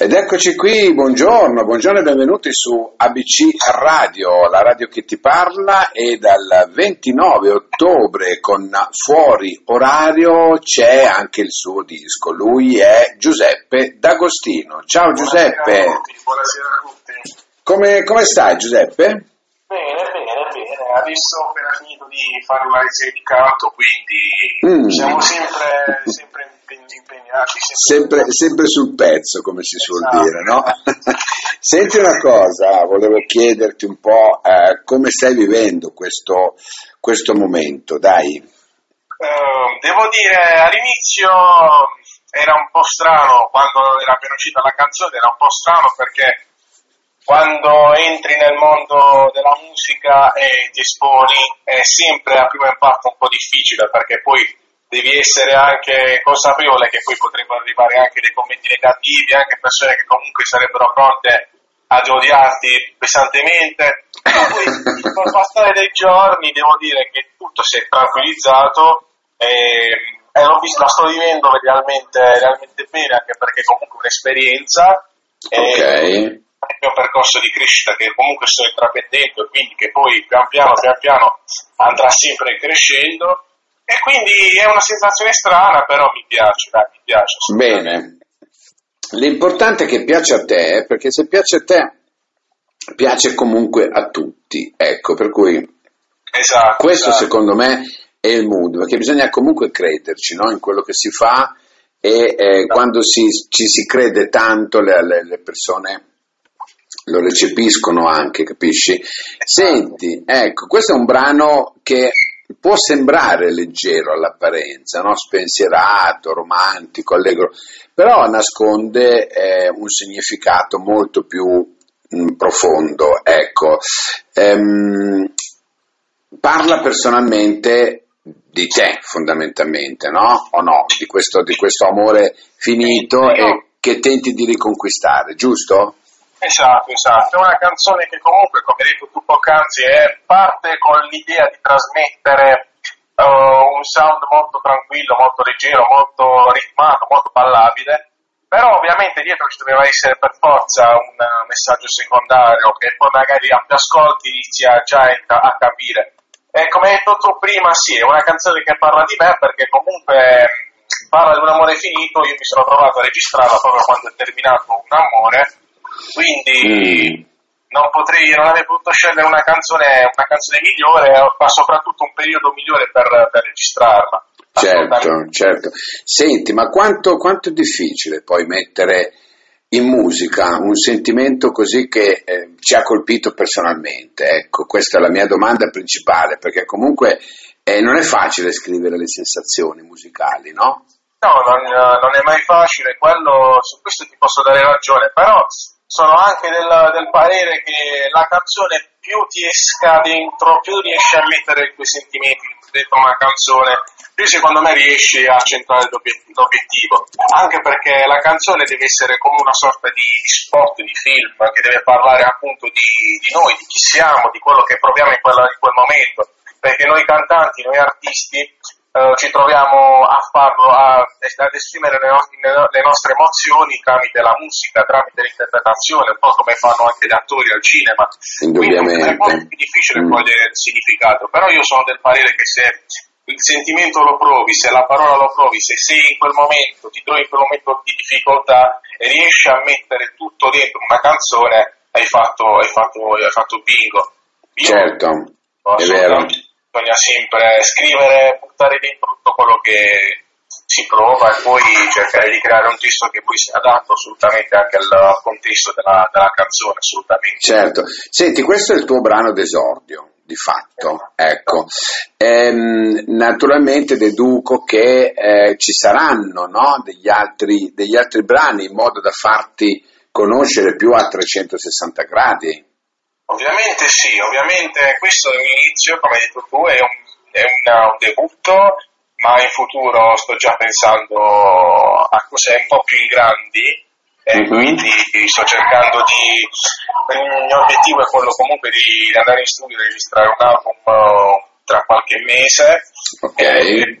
Ed eccoci qui, buongiorno, buongiorno e benvenuti su ABC Radio, la radio che ti parla e dal 29 ottobre con Fuori Orario c'è anche il suo disco, lui è Giuseppe D'Agostino. Ciao Giuseppe. Buonasera a tutti. Buonasera a tutti. Come, come stai Giuseppe? Bene, bene, bene. Adesso ho appena finito di fare una lezione di canto, quindi Mm. siamo sempre, sempre impeg- impegnati. Sempre, sempre sul pezzo, come si suol Esatto. dire, no? Senti una cosa, volevo chiederti un po' eh, come stai vivendo questo, questo momento, dai. Eh, devo dire, all'inizio era un po' strano, quando era appena uscita la canzone era un po' strano perché quando entri nel mondo della musica e ti esponi è sempre a primo impatto un po' difficile perché poi devi essere anche consapevole che poi potrebbero arrivare anche dei commenti negativi, anche persone che comunque sarebbero pronte ad odiarti pesantemente. Ma poi col passare dei giorni devo dire che tutto si è tranquillizzato e, e l'ho visto, la sto vivendo realmente, realmente bene anche perché comunque è un'esperienza. e- Ok. il mio percorso di crescita che comunque sto intraprendendo e quindi che poi pian piano pian piano andrà sempre crescendo e quindi è una sensazione strana però mi piace dai mi piace Bene. L'importante è che piace a te, perché se piace a te, piace comunque a tutti. Ecco, per cui esatto questo esatto. secondo me è il mood, perché bisogna comunque crederci no? in quello che si fa e eh, quando si- ci si crede tanto le, le- le persone lo recepiscono anche, capisci? Senti, ecco, questo è un brano che può sembrare leggero all'apparenza, no? spensierato, romantico, allegro, però nasconde eh, un significato molto più mm, profondo. Ecco, Ehm, parla personalmente di te fondamentalmente, no? O no? Di questo, di questo amore finito e che tenti di riconquistare, giusto? Esatto, esatto, è una canzone che comunque, come hai detto tu poc'anzi, è parte con l'idea di trasmettere eh, un sound molto tranquillo, molto leggero, molto ritmato, molto ballabile, però ovviamente dietro ci doveva essere per forza un eh, messaggio secondario che poi magari a più ascolti inizi a già a, capire. E come hai detto tu prima, sì, è una canzone che parla di me perché comunque parla di un amore finito, io mi sono trovato a registrarla proprio quando è terminato un amore, quindi non potrei, non avrei potuto scegliere una canzone, una canzone migliore, ma soprattutto un periodo migliore per, per registrarla. Certo, certo. Senti, ma quanto, quanto è difficile poi mettere in musica un sentimento così che eh, ci ha colpito personalmente? Ecco, questa è la mia domanda principale, perché comunque eh, non è facile scrivere le sensazioni musicali, no? No, non, non è mai facile, quello, su questo ti posso dare ragione, però sono anche del, del parere che la canzone più ti esca dentro, più riesci a mettere i tuoi sentimenti dentro una canzone, più secondo me riesci a centrare l'obiet- l'obiettivo, anche perché la canzone deve essere come una sorta di spot, di film, che deve parlare appunto di, di noi, di chi siamo, di quello che proviamo in, quella- in quel momento, perché noi cantanti, noi artisti, eh, ci troviamo a farlo, a, ad esprimere le, no- le nostre emozioni tramite la musica, tramite l'interpretazione, un po' come fanno anche gli attori al cinema. Quindi è Indubbiamente. molto più difficile Mm. cogliere il significato, però io sono del parere che se il sentimento lo provi, se la parola lo provi, se sei in quel momento, ti trovi in quel momento di difficoltà e riesci a mettere tutto dentro una canzone, hai fatto, hai fatto, hai fatto bingo. Io Certo, è vero. Bisogna sempre scrivere, buttare dentro tutto quello che si prova e poi cercare di creare un testo che poi sia adatto assolutamente anche al contesto della, della canzone, assolutamente. Certo. Senti, questo è il tuo brano d'esordio, di fatto, ecco. Ehm, naturalmente deduco che eh, ci saranno no, degli, altri, degli altri brani in modo da farti conoscere più a 360 gradi. Ovviamente sì, ovviamente questo è un inizio, come hai detto tu, è un, è una- un debutto, ma in futuro sto già pensando a cose un po' più in grandi e Mhm. quindi sto cercando di... Il mio obiettivo è quello comunque di andare in studio e registrare un album eh, tra qualche mese Ok. e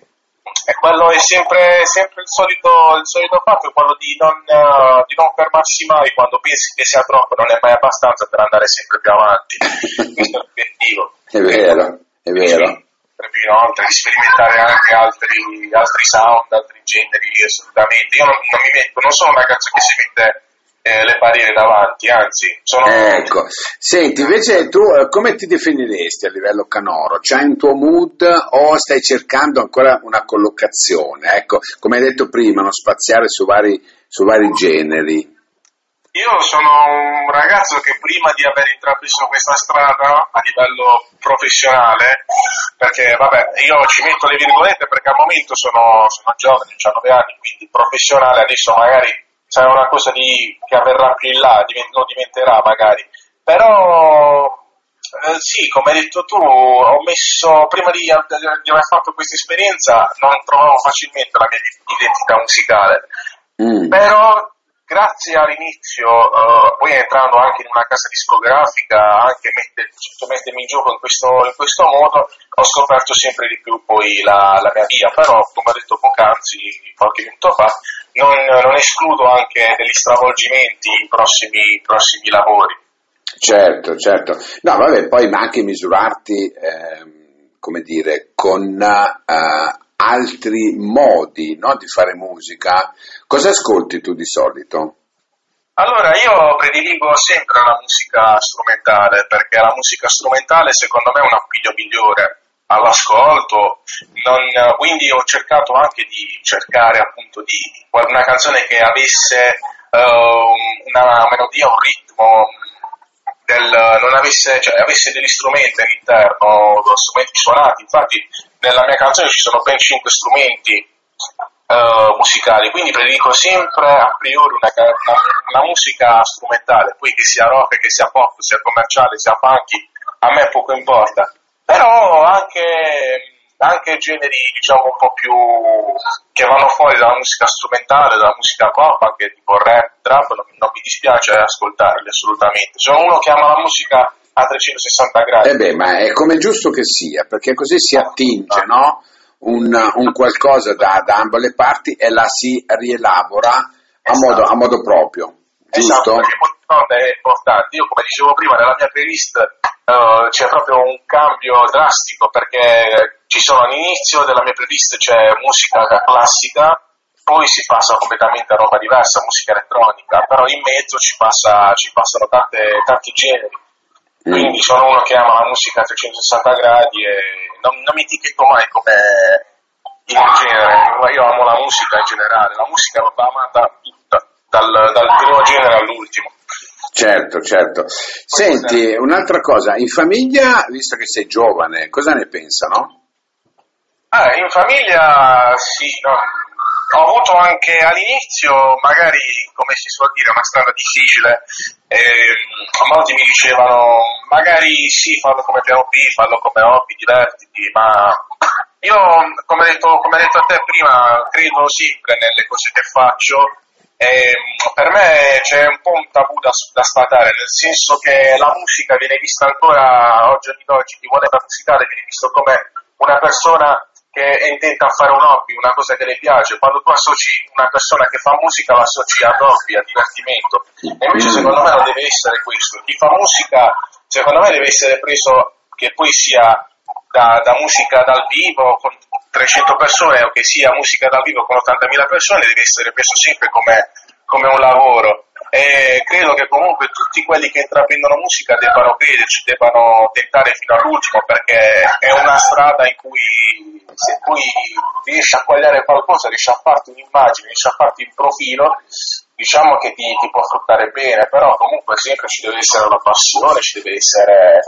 e quello è sempre, sempre il, solito, il, solito, fatto, quello di non, uh, di non, fermarsi mai quando pensi che sia troppo, non è mai abbastanza per andare sempre più avanti. Questo è l'obiettivo. È vero, è vero. Inoltre di sperimentare anche altri, altri sound, altri generi, assolutamente. Io non, non mi metto, non sono un ragazzo che si mette eh, le barriere davanti, anzi, sono... Ecco, senti, invece tu eh, come ti definiresti a livello canoro? C'hai un tuo mood o stai cercando ancora una collocazione? Ecco, come hai detto prima, non spaziare su vari, su vari generi. Io sono un ragazzo che prima di aver intrapreso questa strada a livello professionale, perché vabbè, io ci metto le virgolette perché al momento sono, sono giovane, ho 19 anni, quindi professionale, adesso magari sarà una cosa di, che avverrà più in là, lo diventerà magari. Però eh, sì, come hai detto tu, ho messo, prima di, di, aver fatto questa esperienza non trovavo facilmente la mia identità musicale. Mm. Però grazie all'inizio, uh, poi entrando anche in una casa discografica, anche mette, mettermi in gioco in questo, in questo, modo, ho scoperto sempre di più poi la, la mia via, però come ho detto poc'anzi, qualche minuto fa, non, non escludo anche degli stravolgimenti in prossimi, prossimi lavori. Certo, certo. No, vabbè, poi anche misurarti, eh, come dire, con uh, altri modi no, di fare musica. Cosa ascolti tu di solito? Allora, io prediligo sempre la musica strumentale, perché la musica strumentale secondo me è un appiglio migliore all'ascolto, non, quindi ho cercato anche di cercare appunto di una canzone che avesse uh, una melodia, un ritmo, del, non avesse, cioè, avesse degli strumenti all'interno, strumenti suonati, infatti nella mia canzone ci sono ben 5 strumenti uh, musicali, quindi predico sempre a priori una, una, una, musica strumentale, poi che sia rock, che sia pop, sia commerciale, sia funky, a me poco importa, però anche anche generi diciamo un po' più che vanno fuori dalla musica strumentale, dalla musica pop, anche tipo rap, trap, non, non mi dispiace ascoltarli assolutamente. Sono uno che ama la musica a 360 gradi. Eh beh, ma è come giusto che sia, perché così si attinge, no? Un, un qualcosa da, da, ambo le parti e la si rielabora a, esatto. modo, a modo proprio. Giusto? Esatto, è importante. Io, come dicevo prima, nella mia playlist uh, c'è proprio un cambio drastico perché ci sono all'inizio della mia playlist c'è musica classica, poi si passa completamente a roba diversa, musica elettronica, però in mezzo ci, passa, ci passano tante, tanti generi. Quindi sono uno che ama la musica a 360 gradi e non, non mi etichetto mai come in genere, io amo la musica in generale, la musica va amata tutta, dal, dal primo genere all'ultimo. Certo, certo. Senti, un'altra cosa, in famiglia, visto che sei giovane, cosa ne pensano? Ah, in famiglia sì, no. ho avuto anche all'inizio, magari come si suol dire, una strada difficile, eh, molti mi dicevano magari sì, fallo come piano B, fallo come hobby, divertiti, ma io, come ho detto, come detto a te prima, credo sempre nelle cose che faccio e per me c'è un po' un tabù da, da sfatare, nel senso che la musica viene vista ancora oggi oggi, chi vuole musicale viene visto come una persona che è intenta a fare un hobby, una cosa che le piace, quando tu associ una persona che fa musica lo associ ad hobby, a divertimento. E invece secondo me non deve essere questo. Chi fa musica secondo me deve essere preso che poi sia da, da musica dal vivo con 300 persone o che sia musica dal vivo con 80.000 persone deve essere preso sempre come, come un lavoro. E credo che comunque tutti quelli che intraprendono musica debbano crederci, debbano tentare fino all'ultimo perché è una strada in cui se poi riesci a quagliare qualcosa, riesci a farti un'immagine, riesci a farti un profilo, diciamo che ti, ti, può fruttare bene, però comunque sempre ci deve essere la passione, ci deve essere...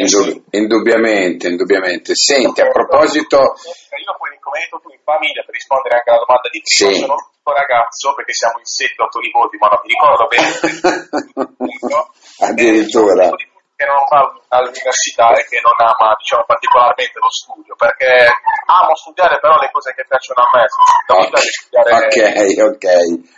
Indub- indubbiamente, indubbiamente. Senti, a proposito... Io poi, come hai detto tu, in famiglia, per rispondere anche alla domanda di prima, sì. sono un ragazzo, perché siamo in 7-8 nipoti, ma non mi ricordo bene. Addirittura che non va all'università e che non ama diciamo, particolarmente lo studio, perché amo studiare però le cose che piacciono a me, non mi piace studiare. Ok, ok.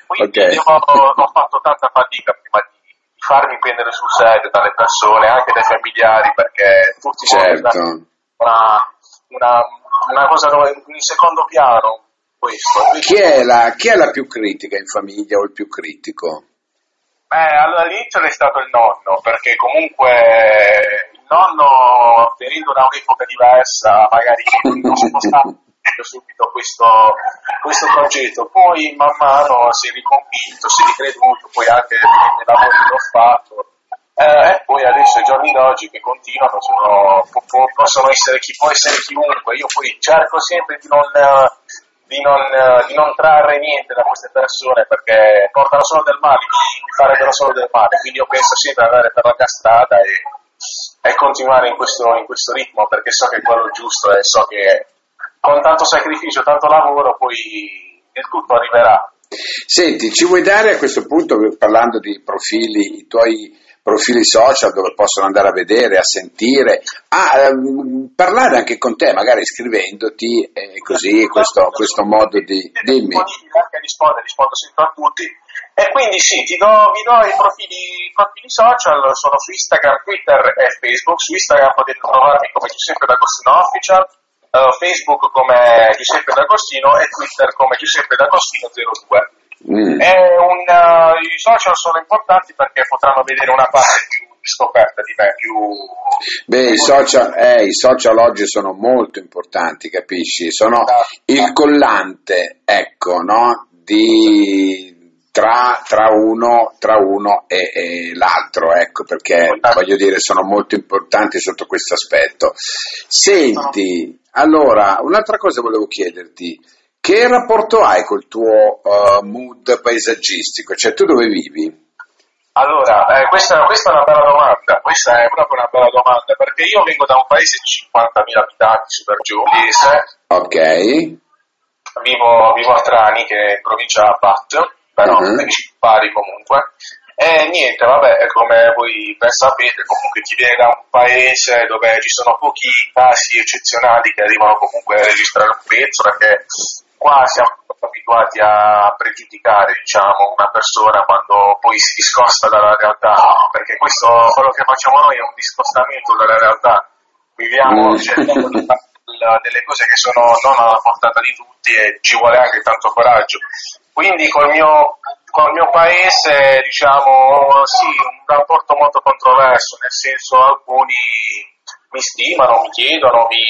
Quindi okay. io ho, fatto tanta fatica prima di farmi prendere sul serio dalle persone, anche dai familiari, perché tutti certo. una, una una cosa in secondo piano questo. Chi è, la, chi è la più critica in famiglia o il più critico? Beh, all'inizio è stato il nonno, perché comunque il nonno, venendo da un'epoca diversa, magari non si spostava subito questo, questo, progetto, poi man mano si è riconvinto, si è ricreduto, poi anche nei lavori che ho fatto, eh, e poi adesso i giorni d'oggi che continuano sono, possono essere chi può essere chiunque, io poi cerco sempre di non di non, di non, trarre niente da queste persone perché portano solo del male, mi farebbero solo del male, quindi io penso sempre di andare per la mia e, e continuare in questo, in questo, ritmo perché so che è quello giusto e so che con tanto sacrificio, tanto lavoro poi il tutto arriverà. Senti, ci vuoi dare a questo punto, parlando di profili, i tuoi profili social dove possono andare a vedere, a sentire, a um, parlare anche con te, magari scrivendoti e così questo, questo modo di... Dimmi. Rispondo, rispondo sempre a tutti. E quindi sì, ti do, vi do i profili, i profili social, sono su Instagram, Twitter e Facebook. Su Instagram potete trovarmi come Giuseppe D'Agostino Official, uh, Facebook come Giuseppe D'Agostino e Twitter come Giuseppe D'Agostino 02. Mm. Un, uh, I social sono importanti perché potranno vedere una parte più scoperta di me, più... Beh, i social, eh, i social, oggi sono molto importanti, capisci? Sono esatto. il collante, ecco, no? Di, tra, tra, uno, tra uno e, e, l'altro, ecco, perché voglio dire sono molto importanti sotto questo aspetto. Senti, allora, un'altra cosa volevo chiederti, che rapporto hai col tuo uh, mood paesaggistico? Cioè, tu dove vivi? Allora, eh, questa, questa, è una bella domanda, questa è proprio una bella domanda, perché io vengo da un paese di 50.000 abitanti, super giuliese. Ok. Vivo, vivo, a Trani, che è in provincia Bat, però uh-huh. pari comunque. E niente, vabbè, come voi ben sapete, comunque chi viene da un paese dove ci sono pochi casi eccezionali che arrivano comunque a registrare un pezzo, perché qua siamo abituati a pregiudicare diciamo, una persona quando poi si discosta dalla realtà, perché questo quello che facciamo noi è un discostamento dalla realtà, viviamo, mm. di fare delle cose che sono non alla portata di tutti e ci vuole anche tanto coraggio. Quindi col mio, col mio paese diciamo sì, un rapporto molto controverso, nel senso alcuni mi stimano, mi chiedono, mi,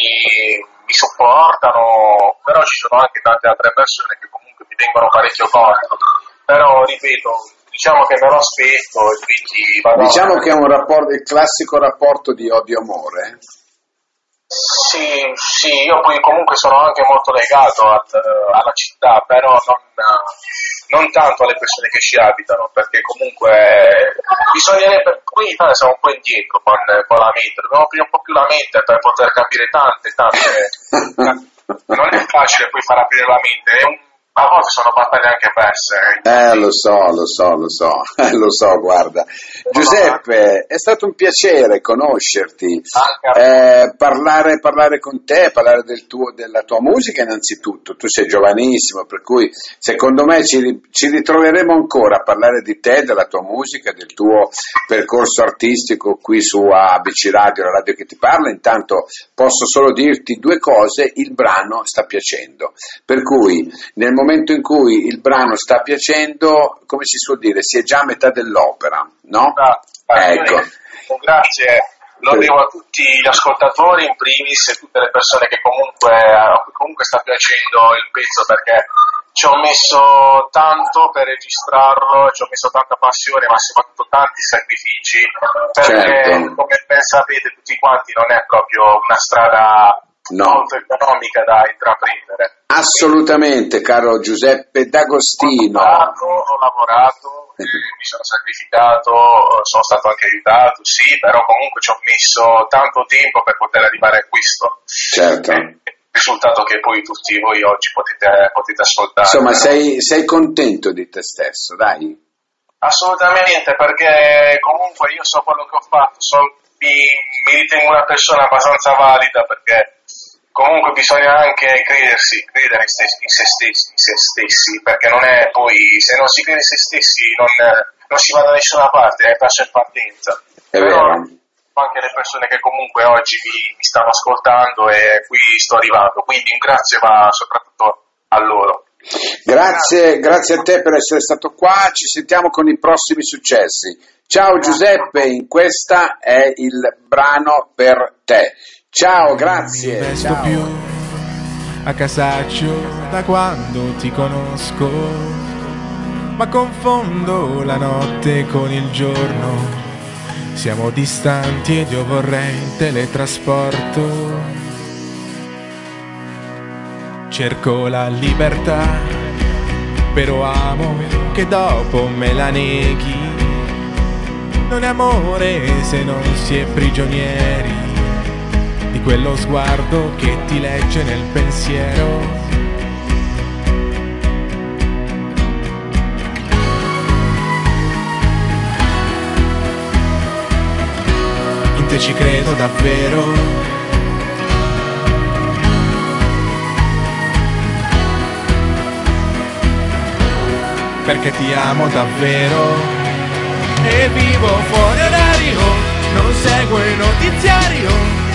mi supportano, però ci sono anche tante altre persone che comunque mi vengono parecchio contro. Però ripeto, diciamo che me lo aspetto e quindi vado Diciamo che è un rapporto, il classico rapporto di odio-amore. Sì, sì, io poi comunque sono anche molto legato al, alla città, però non, non, tanto alle persone che ci abitano, perché comunque bisognerebbe, qui in Italia siamo un po' indietro con, con la mente, dobbiamo aprire un po' più la mente per poter capire tante, tante... non è facile poi far aprire la mente, è un a volte sono battaglie anche perse. Eh, lo so, lo so, lo so, lo so, guarda. Giuseppe, è stato un piacere conoscerti, eh, parlare, parlare, con te, parlare del tuo, della tua musica innanzitutto. Tu sei giovanissimo, per cui secondo me ci, ci ritroveremo ancora a parlare di te, della tua musica, del tuo percorso artistico qui su ABC Radio, la radio che ti parla. Intanto posso solo dirti due cose, il brano sta piacendo. Per cui nel momento in cui il brano sta piacendo, come si suol dire, si è già a metà dell'opera, no? Ah, ecco. Grazie, lo devo a tutti gli ascoltatori in primis e tutte le persone che comunque, comunque sta piacendo il pezzo perché ci ho messo tanto per registrarlo, ci ho messo tanta passione, ma soprattutto tanti sacrifici, perché certo. come ben sapete tutti quanti non è proprio una strada no. molto economica da intraprendere. Assolutamente, caro Giuseppe D'Agostino. Ho lavorato, ho lavorato mi sono sacrificato, sono stato anche aiutato, sì, però comunque ci ho messo tanto tempo per poter arrivare a questo. Certo. il risultato che poi tutti voi oggi potete, potete ascoltare. Insomma, sei, sei contento di te stesso, dai? Assolutamente, perché comunque io so quello che ho fatto, so, mi, mi ritengo una persona abbastanza valida perché comunque bisogna anche credersi, credere in se, stessi, in se stessi, perché non è poi, se non si crede in se stessi non, non si va da nessuna parte, è passo in partenza. È Però, vero. anche le persone che comunque oggi mi, mi stanno ascoltando e qui sto arrivando. Quindi un grazie va soprattutto a loro. Grazie, grazie a te per essere stato qua, ci sentiamo con i prossimi successi. Ciao Giuseppe, in questa è il brano per te. Ciao, grazie. Non mi ciao. più a casaccio da quando ti conosco, ma confondo la notte con il giorno. Siamo distanti ed io vorrei teletrasporto. Cerco la libertà, però amo che dopo me la neghi. Non è amore se non si è prigionieri di quello sguardo che ti legge nel pensiero. In te ci credo davvero. Perché ti amo davvero e vivo fuori orario, non seguo il notiziario,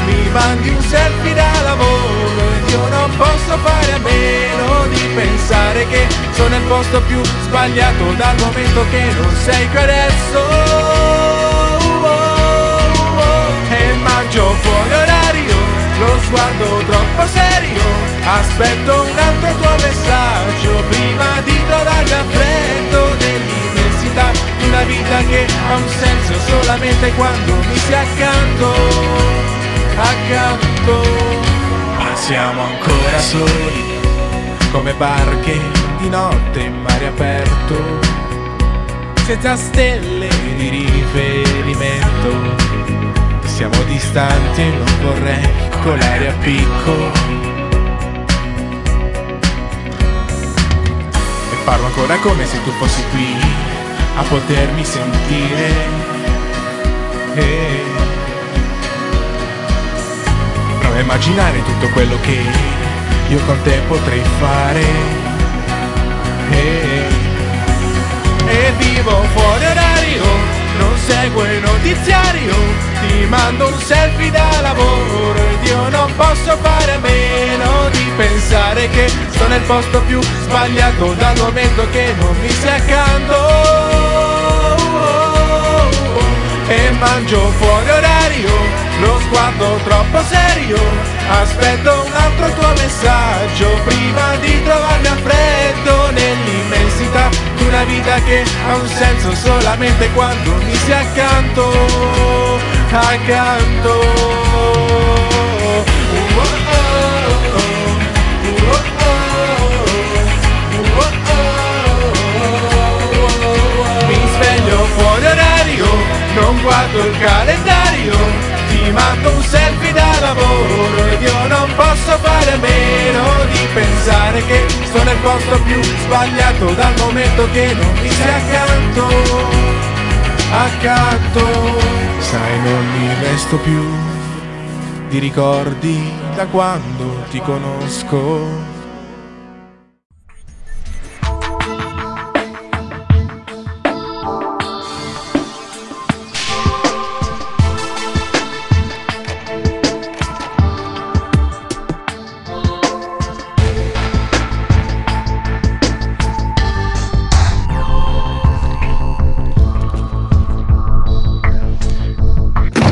mi mandi un selfie da lavoro ed io non posso fare a meno di pensare che sono nel posto più sbagliato dal momento che non sei qui adesso. E mangio fuori orario, lo sguardo troppo serio, aspetto un altro tuo messaggio prima di trovarmi a freddo dell'immensità di una vita che ha un senso solamente quando mi si accanto, accanto. Ma siamo ancora soli, come barche di notte in mare aperto, senza stelle di riferimento. Siamo distanti e non vorrei colare a picco. E parlo ancora come se tu fossi qui a potermi sentire. E immaginare tutto quello che io con te potrei fare. E, e vivo fuori orario, non seguo il notiziario, ti mando un selfie da lavoro ed io non posso fare a meno di pensare che sto nel posto più sbagliato dal momento che non mi sei accanto e mangio fuori orario, lo sguardo troppo serio, aspetto un altro tuo messaggio. Prima di trovarmi a freddo nell'immensità di una vita che ha un senso solamente quando mi si accanto, accanto. Mi sveglio fuori orario, non guardo il calendario, ti mando un selfie da lavoro ed io non posso fare a meno di pensare che sto nel posto più sbagliato dal momento che non mi sei accanto, accanto. Sai non mi resto più di ricordi da quando ti conosco